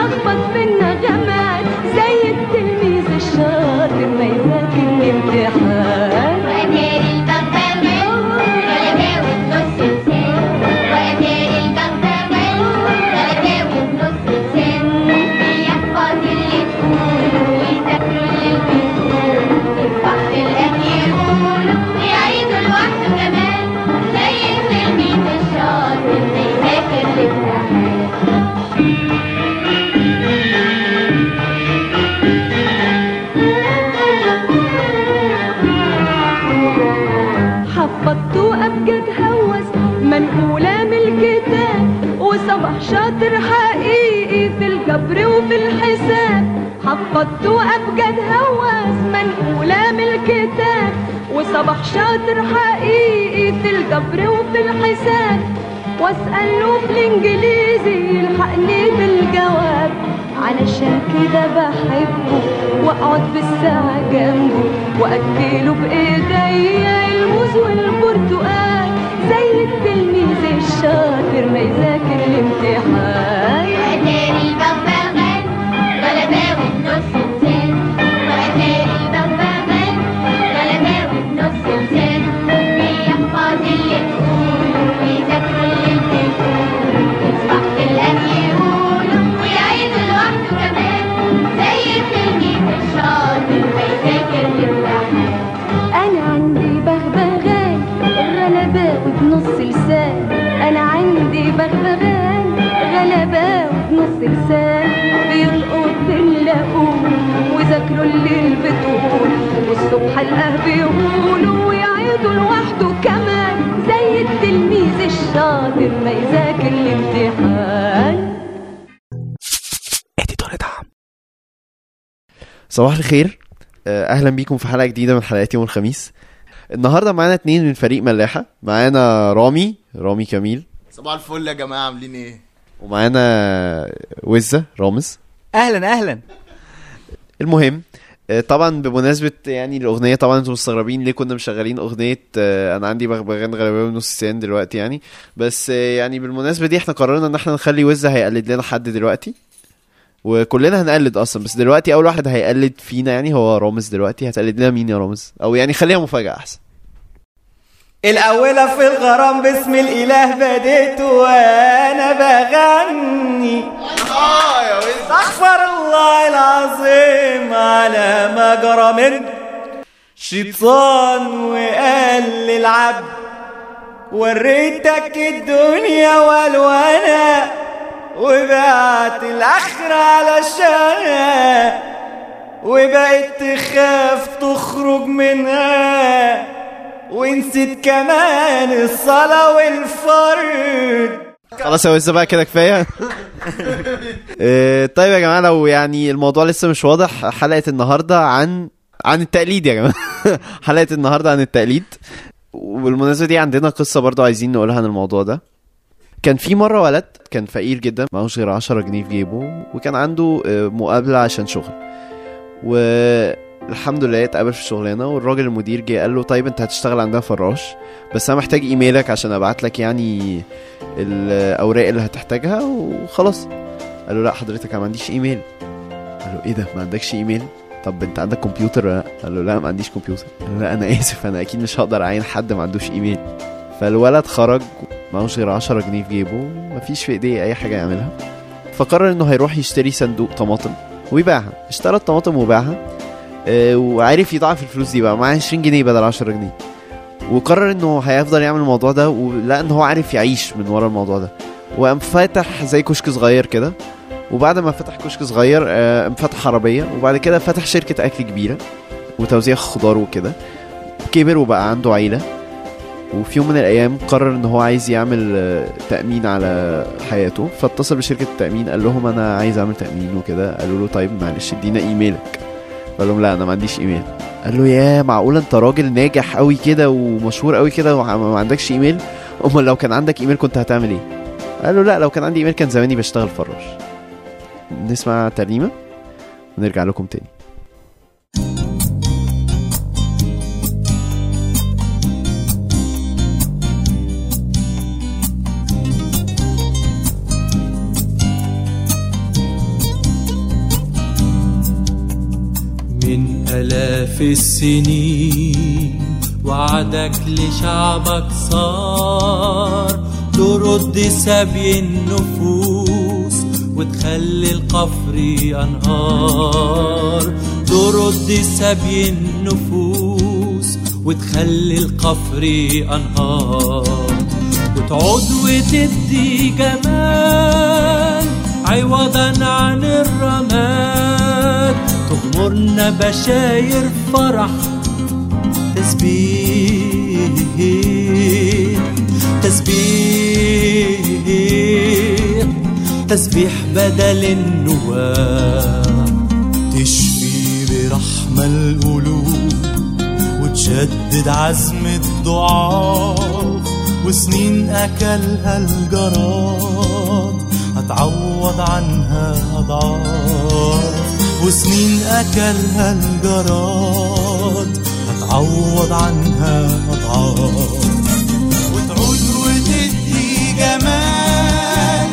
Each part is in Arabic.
لخبط في النغمات زي التلميذ الشاطر ما يذاكر الامتحان. من الكتاب وصبح شاطر حقيقي في الجبر وفي الحساب. حفظته أبجد هوس منقولة من الكتاب وصبح شاطر حقيقي في الجبر وفي الحساب. واسأله في الإنجليزي يلحقني بالجواب. علشان كده بحبه وأقعد بالساعة جنبه وأكله بإيديا الموز والبرتقال. يذاكر الامتحان لسان بيلقط باللاقون وذاكروا الليل بطول والصبح القاه بيقولوا ويعيدوا لوحده كمان زي التلميذ الشاطر ما يذاكر الامتحان. إديتور دعم صباح الخير. آه، أهلا بيكم في حلقة جديدة من حلقات يوم الخميس. النهارده معانا اتنين من فريق ملاحة. معانا رامي رامي كميل صباح الفل يا جماعة عاملين إيه؟ ومعانا وزة رامز. أهلا أهلا. المهم آه، طبعا بمناسبة يعني الأغنية طبعا أنتم مستغربين ليه كنا مشغلين أغنية آه، أنا عندي بغبغان غلباوي نص ساعة دلوقتي يعني. بس آه، يعني بالمناسبة دي إحنا قررنا إن إحنا نخلي وزة هيقلد لنا حد دلوقتي. وكلنا هنقلد أصلا بس دلوقتي أول واحد هيقلد فينا يعني هو رامز دلوقتي. هتقلد لنا مين يا رامز؟ أو يعني خليها مفاجأة أحسن. الأولى في الغرام باسم الإله بديت وأنا بغني. آه يا وز استغفر الله العظيم على ما جرى من شيطان وقال للعبد وريتك الدنيا والوانا وبعت الآخرة علشانها وبقيت تخاف تخرج منها. ونسيت كمان الصلاة والفرد. خلاص يا وزة بقى كده كفاية. آه، طيب يا جماعة لو يعني الموضوع لسه مش واضح حلقة النهاردة عن عن التقليد يا جماعة. حلقة النهاردة عن التقليد. وبالمناسبة دي عندنا قصة برضو عايزين نقولها عن الموضوع ده. كان في مرة ولد كان فقير جدا معهوش غير 10 جنيه في جيبه وكان عنده آه، مقابلة عشان شغل. و الحمد لله اتقبل في الشغلانه والراجل المدير جه قال له طيب انت هتشتغل عندنا فراش؟ بس أنا محتاج إيميلك عشان أبعت لك يعني الأوراق اللي هتحتاجها وخلاص. قال له لا حضرتك ما عنديش إيميل. قال له إيه ده ما عندكش إيميل؟ طب انت عندك كمبيوتر؟ ولا لا؟ قال له لا ما عنديش كمبيوتر. قال له لا أنا آسف أنا أكيد مش هقدر أعين حد ما عندوش إيميل. فالولد خرج معهوش غير 10 جنيه في جيبه مفيش في إيديه أي حاجة يعملها. فقرر إنه هيروح يشتري صندوق طماطم ويبيعها. اشترى الطماطم وباعها وعرف يضاعف الفلوس دي بقى معاه 20 جنيه بدل 10 جنيه. وقرر إنه هيفضل يعمل الموضوع ده ولقى إن هو عارف يعيش من ورا الموضوع ده. وقام فاتح زي كشك صغير كده وبعد ما فتح كشك صغير آه، قام فتح عربية وبعد كده فتح شركة أكل كبيرة وتوزيع خضار وكده. كبر وبقى عنده عيلة. وفي يوم من الأيام قرر إن هو عايز يعمل آه، تأمين على حياته. فاتصل بشركة التأمين قال لهم أنا عايز أعمل تأمين وكده. قالوا له طيب معلش ادينا إيميلك. قال لهم لا أنا ما عنديش إيميل. قال له يا معقول أنت راجل ناجح قوي كده ومشهور قوي كده وما عندكش إيميل؟ أمال لو كان عندك إيميل كنت هتعمل إيه؟ قال له لا لو كان عندي إيميل كان زماني بشتغل فراش نسمع ترنيمة ونرجع لكم تاني. آلاف السنين وعدك لشعبك صار ترد سبي النفوس وتخلي القفر أنهار ترد سبي النفوس وتخلي القفر أنهار وتعود وتدي جمال عوضا عن الرماد تغمرنا بشاير فرح تسبيح تسبيح تسبيح بدل النواة تشفي برحمة القلوب وتشدد عزم الضعاف وسنين أكلها الجراد هتعوض عنها أضعاف. وسنين أكلها الجراد هتعوض عنها أضعاف. وتعود وتدي جمال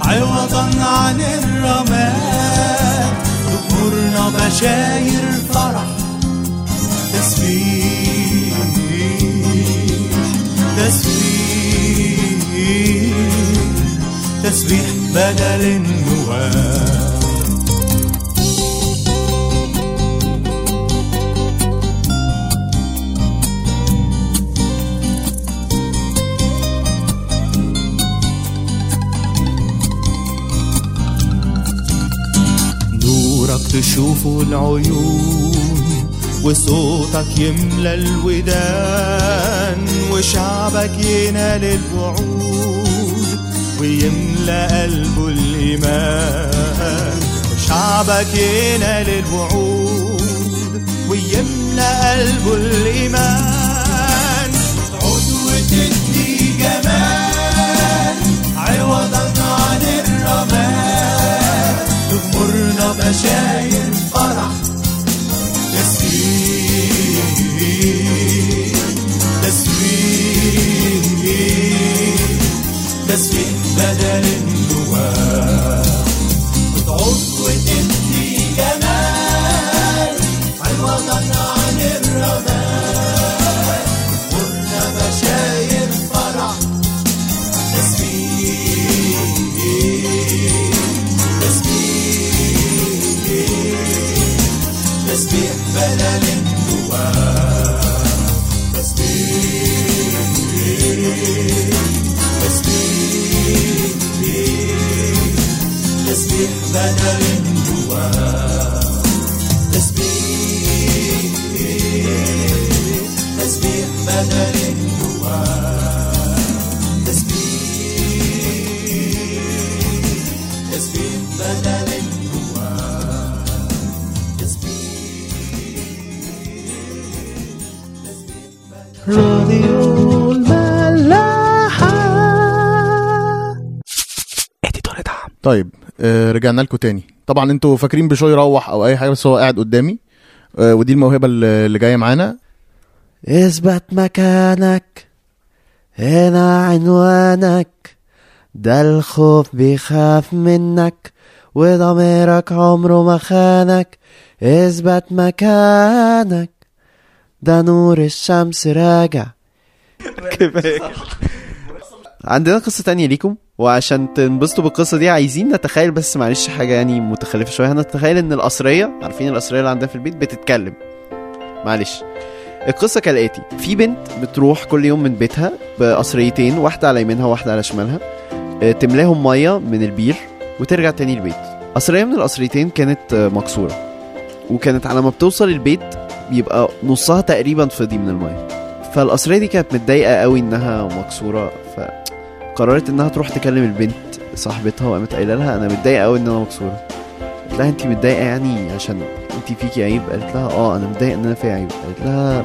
عوضا عن الرماد تغمرنا بشاير فرح تسبيح تسبيح. تسبيح بدل تشوفه العيون وصوتك يملى الودان وشعبك ينال الوعود ويملى قلبه الإيمان. وشعبك ينال الوعود ويملى قلبه الإيمان. تعود وتدي بشاير فرح. تسبيح بدل رجعنا لكم تاني. طبعا أنتوا فاكرين بشوي يروح أو أي حاجة بس هو قاعد قدامي. آه، ودي الموهبة اللي اللي جاية معانا. اثبت مكانك هنا عنوانك. ده الخوف بيخاف منك وضميرك عمره ما خانك. اثبت مكانك ده نور الشمس راجع. كفاية. عندنا قصة تانية ليكم؟ وعشان تنبسطوا بالقصة دي عايزين نتخيل بس معلش حاجة يعني متخلفة شوية. هنتخيل إن القصرية عارفين القصرية اللي عندنا في البيت بتتكلم. معلش. القصة كالآتي. في بنت بتروح كل يوم من بيتها بقصريتين واحدة على يمينها وواحدة على شمالها آه، تملاهم مية من البير وترجع تاني البيت. قصرية من القصريتين كانت آه، مكسورة. وكانت على ما بتوصل البيت بيبقى نصها تقريبا فضي من المية. فالقصرية دي كانت متضايقة قوي إنها مكسورة فقررت إنها تروح تكلم البنت صاحبتها وقامت قايلة لها أنا متضايقة قوي إن أنا مكسورة. قالت لها انت متضايقة يعني عشان انت فيكي عيب؟ قالت لها آه أنا متضايقة إن أنا فيها عيب. قالت لها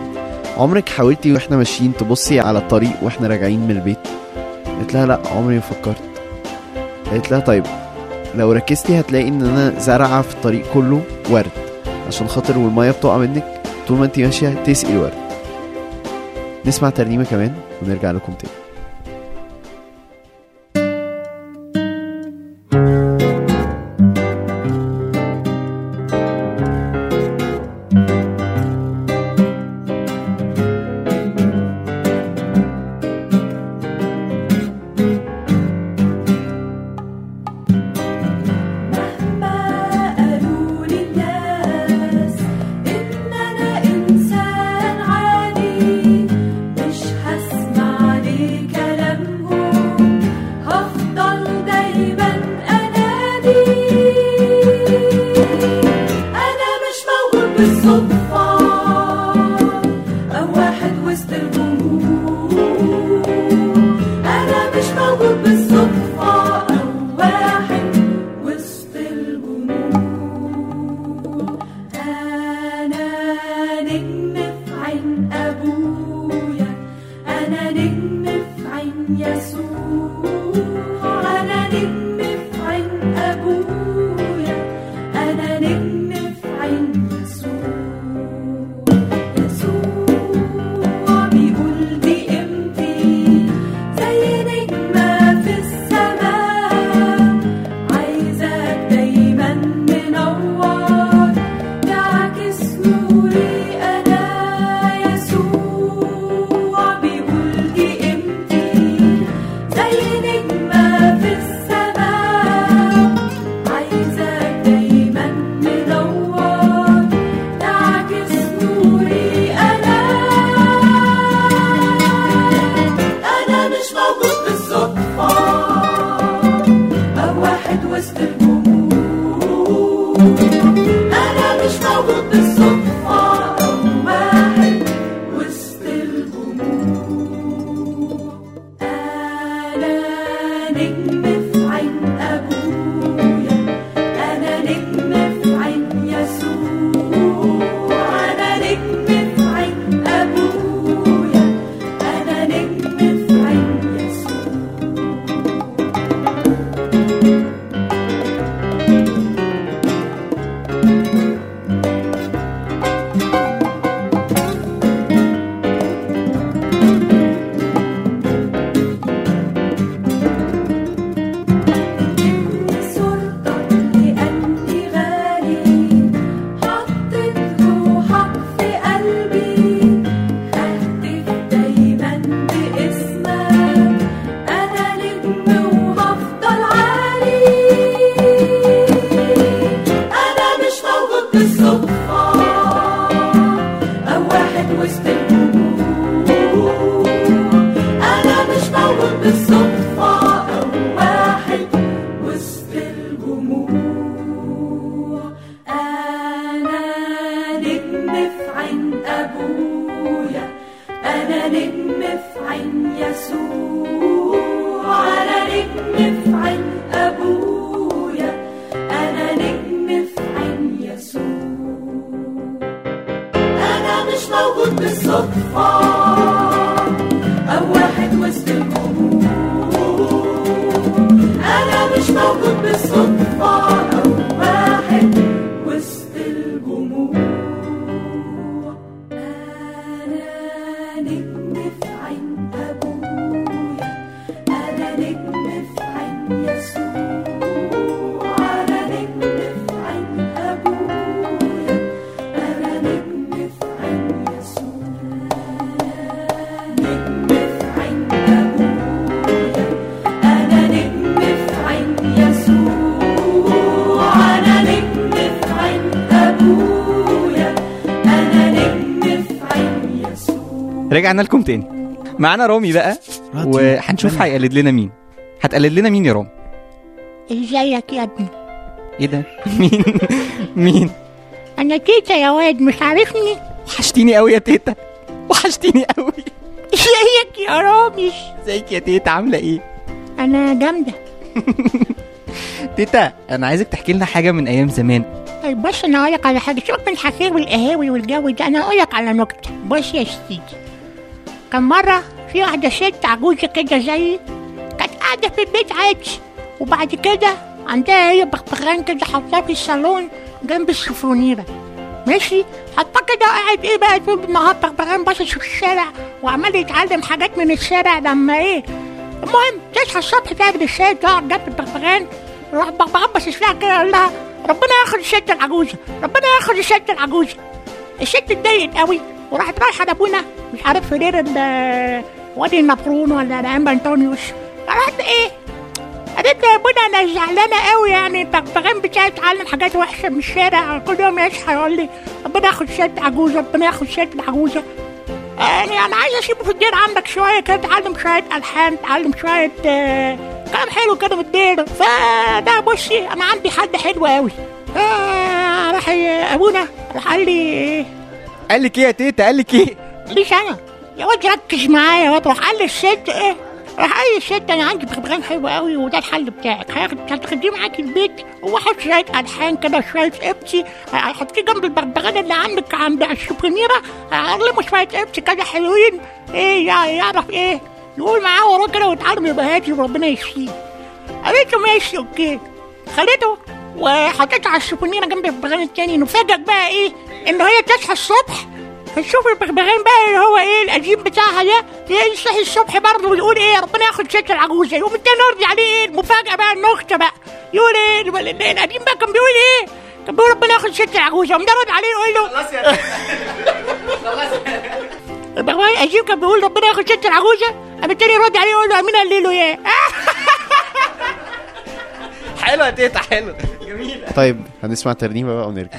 عمرك حاولتي وإحنا ماشيين تبصي على الطريق وإحنا راجعين من البيت؟ قالت لها لا عمري ما فكرت. قالت لها طيب لو ركزتي هتلاقي إن أنا زارعه في الطريق كله ورد عشان خاطر والمية بتقع منك طول ما انت ماشية تسقي الورد. نسمع ترنيمة كمان ونرجع لكم تاني. the sofa. زي magnified. رجعنا لكم تاني. معانا رامي بقى وهنشوف هيقلد لنا مين. هتقلد لنا مين يا رامي؟ ازيك يا ابني؟ إيه ده؟ مين؟ مين؟ أنا تيتا يا واد مش عارفني. وحشتيني قوي يا تيتا. وحشتيني قوي. ازيك يا رامي؟ ازيك يا تيتا؟ عاملة إيه؟ أنا جامدة. تيتا أنا عايزك تحكي لنا حاجة من أيام زمان. طيب بص أنا أقول لك على حاجة. سيبك من الحكاوي والقهاوي والجو ده أنا أقول لك على نكتة. بص يا سيدي. كان مرة في واحدة ست عجوزة كده زيي كانت قاعدة في البيت عادي وبعد كده عندها هي بغبغان كده حاطاه في الصالون جنب السفرونيره ماشي؟ حاطاه كده قاعد إيه بقى طول النهار بغبغان باصص في الشارع وعمال يتعلم حاجات من الشارع لما إيه؟ المهم تصحى الصبح تعمل الشاي تقعد جنب البغبغان. يروح البغبغان باصص فيها كده يقول لها ربنا ياخد الست العجوزة ربنا ياخد الست العجوزة. الست اتضايقت قوي. وراحت رايحة لأبونا. مش عارف في دير وادي النبرون ولا الانبا انطونيوس راحت إيه؟ قالت له يا أبونا أنا زعلانة قوي يعني البغبغان بتاعي اتعلم حاجات وحشة من الشارع. كل يوم يصحى يقول لي. ربنا ياخد ست عجوزة ربنا ياخد ست عجوزة. يعني أنا عايز أسيبه في الدير عندك شوية كده اتعلم شوية ألحان اتعلم شوية آه، كلام حلو كده في الدير. فده بصي أنا عندي حد حلو قوي آه، راح أبونا راح قال لي قال لك إيه يا تيتا؟ قال لك إيه؟ ليش أنا. يا واد ركز معايا يا واد. راح قال لي الست إيه؟ راح قال الست أنا عندي بغبغان حلو قوي وده الحل بتاعك. هتاخديه معاك البيت وحط شوية الحان كده شوية ابتي هحطيه جنب البغبغان اللي عندك عند السوبرنيره هعلمه شوية ابتي كده حلوين. إيه يع- يعرف إيه؟ يقول معاه وراه كده ويتعلم يبقى هادي وربنا يشفيه. قالت له ماشي okay. خدته وحطيته على السوبرنيره جنب البغبغان التاني. نفاجئ بقى إيه؟ إن هي تصحى الصبح فتشوف البغبغان بقى اللي هو إيه القديم بتاعها ده تلاقيه يصحي الصبح برضه ويقول إيه ربنا ياخد ست العجوزة يقوم التاني يرضي عليه إيه المفاجأة بقى النكتة بقى يقول إيه ال- ال- القديم بقى كان بيقول إيه كان بيقول ربنا ياخد ست العجوزة يقوم ده رد عليه يقول له خلاص يا البغبغان القديم كان بيقول ربنا ياخد ست العجوزة قام التاني يرد عليه يقول له أمين قال له إيه؟ حلو يا تيتا حلو جميل طيب هنسمع ترنيمة بقى ونرجع.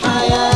ما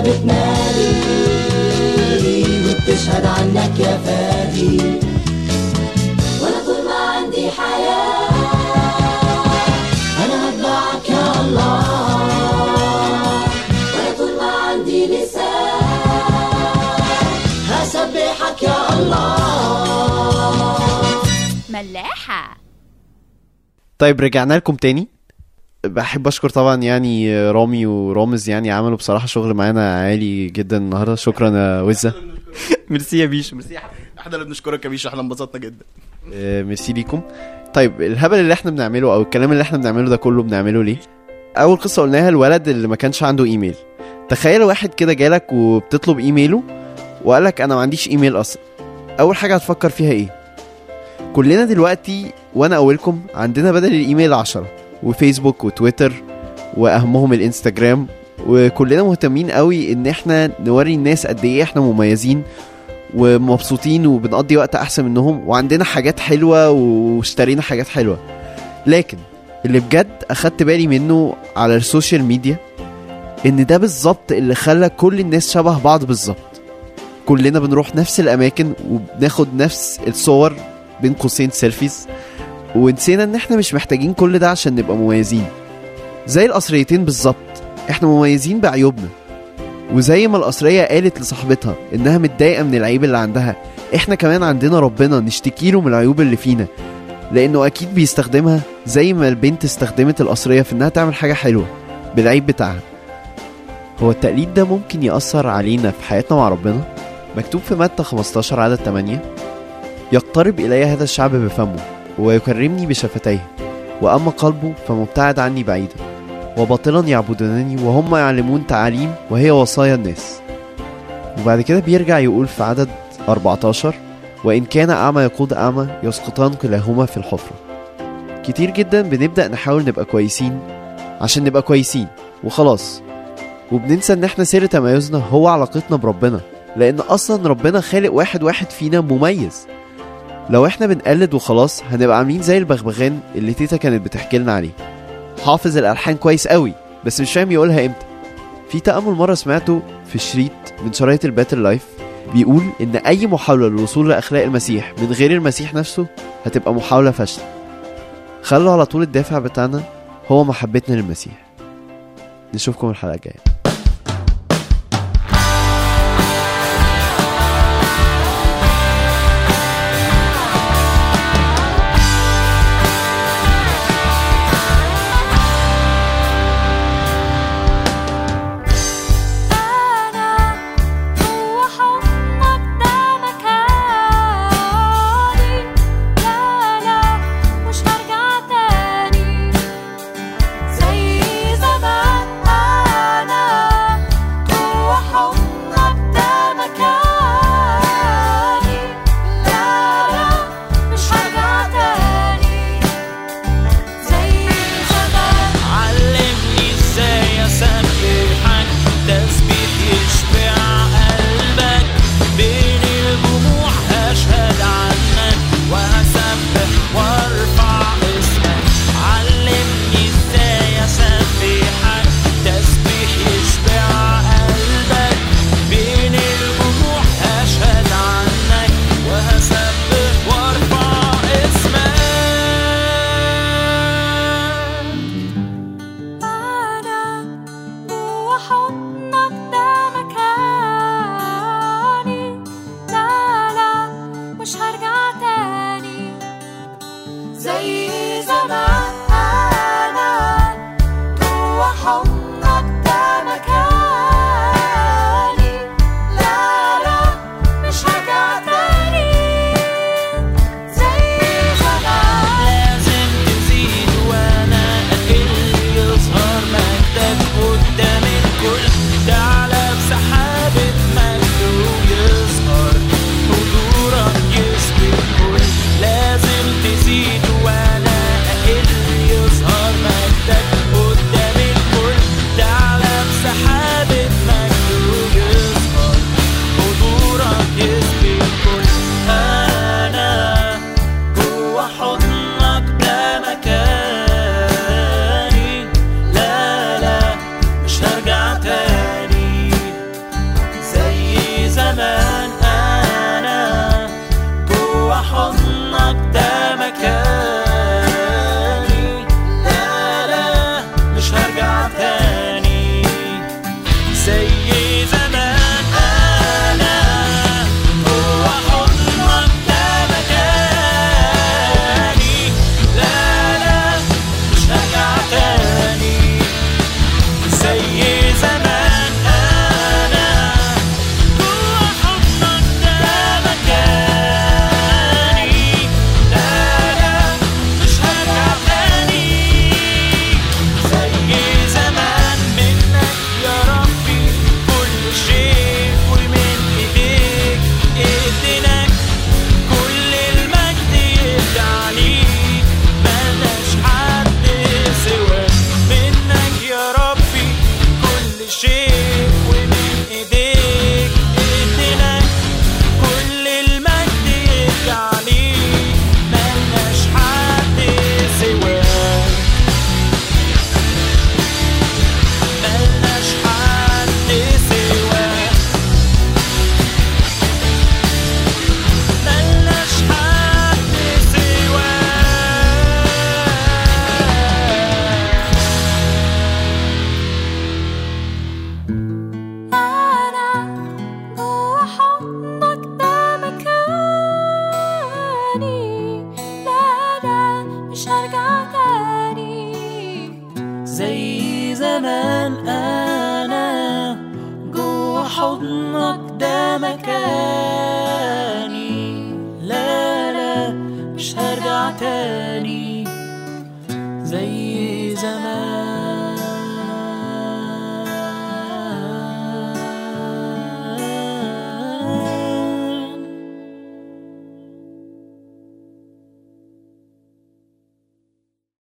بتنادي وبتشهد عنك يا فادي. وأنا طول ما عندي حياة أنا هتبعك يا الله. وأنا طول ما عندي لسان هسبحك يا الله. ملاحة. طيب رجعنا لكم تاني. بحب أشكر طبعا يعني رامي ورامز يعني عملوا بصراحة شغل معانا عالي جدا النهارده. شكرا يا وزة. ميرسي يا بيشو. ميرسي يا حبيبي. إحنا اللي بنشكرك يا بيشو. إحنا انبسطنا جدا. آه، ميرسي ليكم. طيب الهبل اللي إحنا بنعمله أو الكلام اللي إحنا بنعمله ده كله بنعمله ليه؟ أول قصة قلناها الولد اللي ما كانش عنده إيميل. تخيل واحد كده جالك وبتطلب إيميله وقالك أنا ما عنديش إيميل أصلا. أول حاجة هتفكر فيها إيه؟ كلنا دلوقتي وأنا أولكم عندنا بدل الإيميل عشرة. وفيسبوك وتويتر وأهمهم الإنستجرام. وكلنا مهتمين قوي إن إحنا نوري الناس قد إيه إحنا مميزين ومبسوطين وبنقضي وقت أحسن منهم وعندنا حاجات حلوة واشترينا حاجات حلوة. لكن اللي بجد أخدت بالي منه على ال social media إن ده بالظبط اللي خلى كل الناس شبه بعض بالظبط. كلنا بنروح نفس الأماكن وبناخد نفس الصور بين قوسين سيلفيز ونسينا إن إحنا مش محتاجين كل ده عشان نبقى مميزين. زي القصريتين بالظبط إحنا مميزين بعيوبنا. وزي ما القصرية قالت لصاحبتها إنها متضايقة من العيب اللي عندها إحنا كمان عندنا ربنا نشتكي له من العيوب اللي فينا. لأنه أكيد بيستخدمها زي ما البنت استخدمت القصرية في إنها تعمل حاجة حلوة بالعيب بتاعها. هو التقليد ده ممكن يأثر علينا في حياتنا مع ربنا؟ مكتوب في متى 15 عدد 8 يقترب إلي هذا الشعب بفمه. ويكرمني بشفتيه. وأما قلبه فمبتعد عني بعيدا. وباطلا يعبدونني وهم يعلمون تعاليم وهي وصايا الناس. وبعد كده بيرجع يقول في عدد 14 وإن كان أعمى يقود أعمى يسقطان كلاهما في الحفرة. كتير جدا بنبدأ نحاول نبقى كويسين عشان نبقى كويسين وخلاص. وبننسى إن إحنا سر تميزنا هو علاقتنا بربنا لأن أصلا ربنا خالق واحد واحد فينا مميز. لو إحنا بنقلد وخلاص هنبقى عاملين زي البغبغان اللي تيتا كانت بتحكي لنا عليه. حافظ الألحان كويس قوي بس مش فاهم يقولها إمتى. في تأمل مرة سمعته في شريط من شرايط ال Better Life بيقول إن أي محاولة للوصول لأخلاق المسيح من غير المسيح نفسه هتبقى محاولة فاشلة. خلوا على طول الدافع بتاعنا هو محبتنا للمسيح. نشوفكم الحلقة الجاية.